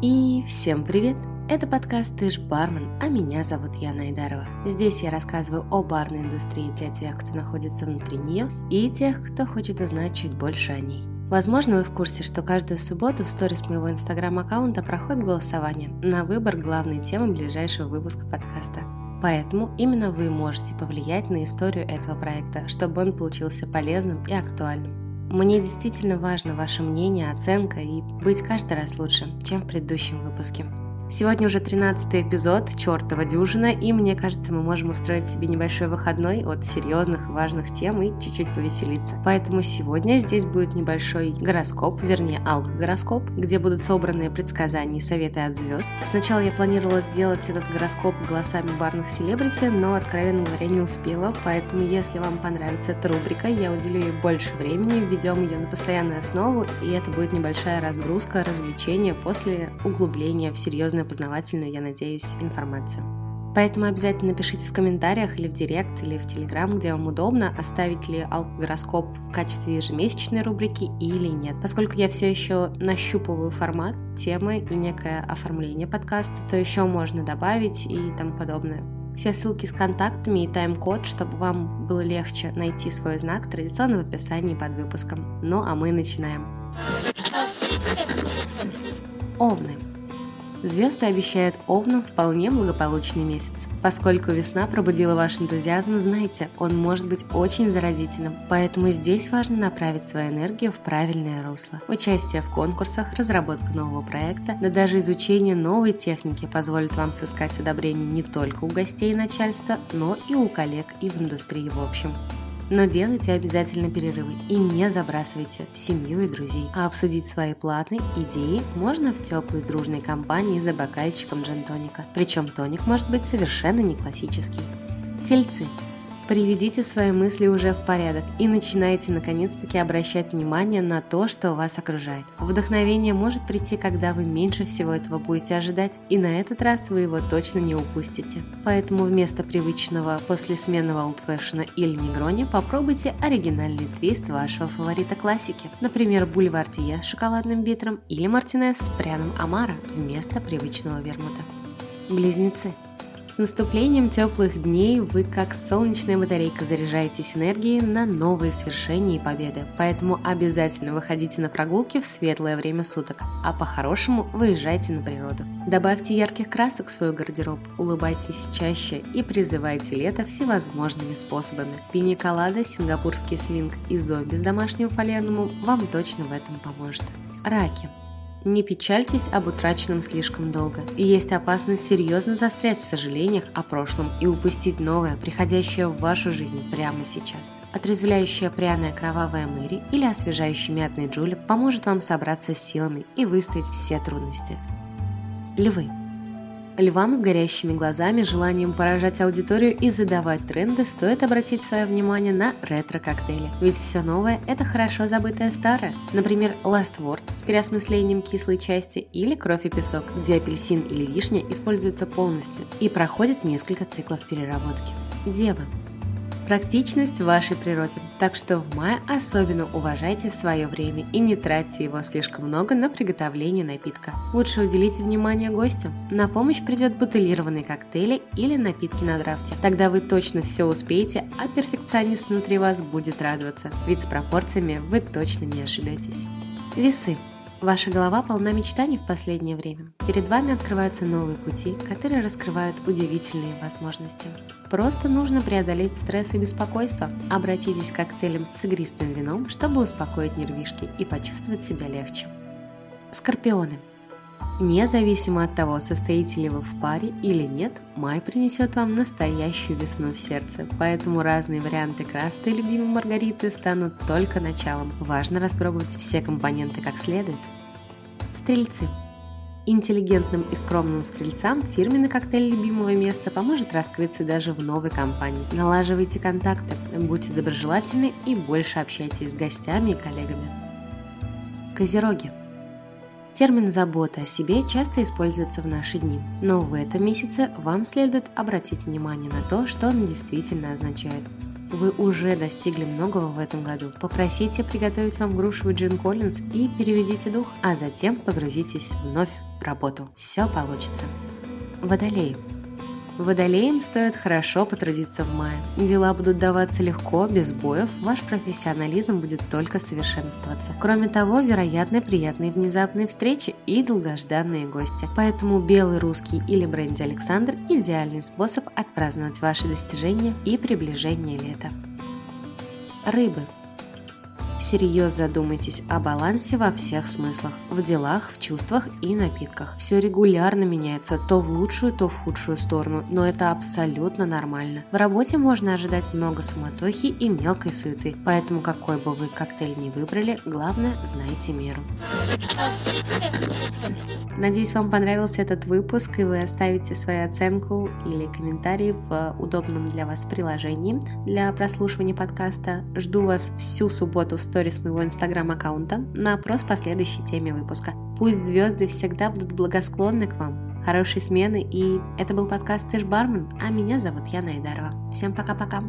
И всем привет! Это подкаст «Ты ж бармен», а меня зовут Яна Айдарова. Здесь я рассказываю о барной индустрии для тех, кто находится внутри нее, и тех, кто хочет узнать чуть больше о ней. Возможно, вы в курсе, что каждую субботу в сторис моего инстаграм-аккаунта проходит голосование на выбор главной темы ближайшего выпуска подкаста. Поэтому именно вы можете повлиять на историю этого проекта, чтобы он получился полезным и актуальным. Мне действительно важно ваше мнение, оценка и быть каждый раз лучше, чем в предыдущем выпуске. Сегодня уже 13 эпизод, чертова дюжина, и мне кажется, мы можем устроить себе небольшой выходной от серьезных и важных тем и чуть-чуть повеселиться. Поэтому сегодня здесь будет небольшой гороскоп, вернее алкогороскоп, где будут собраны предсказания и советы от звезд. Сначала я планировала сделать этот гороскоп голосами барных селебрити, но, откровенно говоря, не успела, поэтому если вам понравится эта рубрика, я уделю ей больше времени, введем ее на постоянную основу, и это будет небольшая разгрузка, развлечение после углубления в серьезные полезную, познавательную, я надеюсь, информацию. Поэтому обязательно напишите в комментариях или в директ, или в телеграм, где вам удобно, оставить ли алкогороскоп в качестве ежемесячной рубрики или нет. Поскольку я все еще нащупываю формат, темы и некое оформление подкаста, то еще можно добавить и тому подобное. Все ссылки с контактами и тайм-код, чтобы вам было легче найти свой знак, традиционно в описании под выпуском. Ну а мы начинаем. Овны. Звезды обещают Овнам вполне благополучный месяц. Поскольку весна пробудила ваш энтузиазм, знайте, он может быть очень заразительным. Поэтому здесь важно направить свою энергию в правильное русло. Участие в конкурсах, разработка нового проекта, да даже изучение новой техники позволит вам сыскать одобрение не только у гостей и начальства, но и у коллег и в индустрии в общем. Но делайте обязательно перерывы и не забрасывайте семью и друзей. А обсудить свои планы, идеи можно в теплой дружной компании за бокальчиком джентоника. Причем тоник может быть совершенно не классический. Тельцы. Приведите свои мысли уже в порядок и начинайте наконец-таки обращать внимание на то, что вас окружает. Вдохновение может прийти, когда вы меньше всего этого будете ожидать, и на этот раз вы его точно не упустите. Поэтому вместо привычного послесменного олдфэшена или негрони попробуйте оригинальный твист вашего фаворита классики. Например, бульвар с шоколадным битром или мартинес с пряным амара вместо привычного вермута. Близнецы. С наступлением теплых дней вы как солнечная батарейка заряжаетесь энергией на новые свершения и победы, поэтому обязательно выходите на прогулки в светлое время суток, а по-хорошему выезжайте на природу. Добавьте ярких красок в свой гардероб, улыбайтесь чаще и призывайте лето всевозможными способами. Пиниколада, сингапурский слинг и зомби с домашним фалернумом вам точно в этом поможет. Раки. Не печальтесь об утраченном слишком долго, и есть опасность серьезно застрять в сожалениях о прошлом и упустить новое, приходящее в вашу жизнь прямо сейчас. Отрезвляющая пряная кровавая мыри или освежающий мятный джулеп поможет вам собраться с силами и выстоять все трудности. Львы. Львам с горящими глазами, желанием поражать аудиторию и задавать тренды, стоит обратить свое внимание на ретро-коктейли. Ведь все новое – это хорошо забытое старое. Например, Last Word с переосмыслением кислой части или Кровь и песок, где апельсин или вишня используются полностью и проходят несколько циклов переработки. Дева практичность в вашей природе. Так что в мае особенно уважайте свое время и не тратьте его слишком много на приготовление напитка. Лучше уделите внимание гостю. На помощь придет бутылированные коктейли или напитки на драфте. Тогда вы точно все успеете, а перфекционист внутри вас будет радоваться. Ведь с пропорциями вы точно не ошибетесь. Весы. Ваша голова полна мечтаний в последнее время. Перед вами открываются новые пути, которые раскрывают удивительные возможности. Просто нужно преодолеть стресс и беспокойство. Обратитесь к коктейлям с игристым вином, чтобы успокоить нервишки и почувствовать себя легче. Скорпионы. Независимо от того, состоите ли вы в паре или нет, май принесет вам настоящую весну в сердце, поэтому разные варианты красной любимой Маргариты станут только началом. Важно распробовать все компоненты как следует. Стрельцы. Интеллигентным и скромным стрельцам фирменный коктейль любимого места поможет раскрыться даже в новой компании. Налаживайте контакты, будьте доброжелательны и больше общайтесь с гостями и коллегами. Козероги. Термин «забота о себе» часто используется в наши дни, но в этом месяце вам следует обратить внимание на то, что он действительно означает. Вы уже достигли многого в этом году. Попросите приготовить вам грушевый джин Коллинз и переведите дух, а затем погрузитесь вновь в работу. Все получится. Водолей. Водолеям стоит хорошо потрудиться в мае. Дела будут даваться легко, без боев, ваш профессионализм будет только совершенствоваться. Кроме того, вероятны приятные внезапные встречи и долгожданные гости. Поэтому белый русский или бренди Александр – идеальный способ отпраздновать ваши достижения и приближение лета. Рыбы – всерьез задумайтесь о балансе во всех смыслах – в делах, в чувствах и напитках. Все регулярно меняется то в лучшую, то в худшую сторону, но это абсолютно нормально. В работе можно ожидать много суматохи и мелкой суеты, поэтому какой бы вы коктейль ни выбрали, главное – знайте меру. Надеюсь, вам понравился этот выпуск, и вы оставите свою оценку или комментарий в удобном для вас приложении для прослушивания подкаста. Жду вас всю субботу в сторис моего инстаграм-аккаунта на опрос по следующей теме выпуска. Пусть звезды всегда будут благосклонны к вам. Хорошей смены, и это был подкаст «Ты бармен», а меня зовут Яна Айдарова. Всем пока-пока.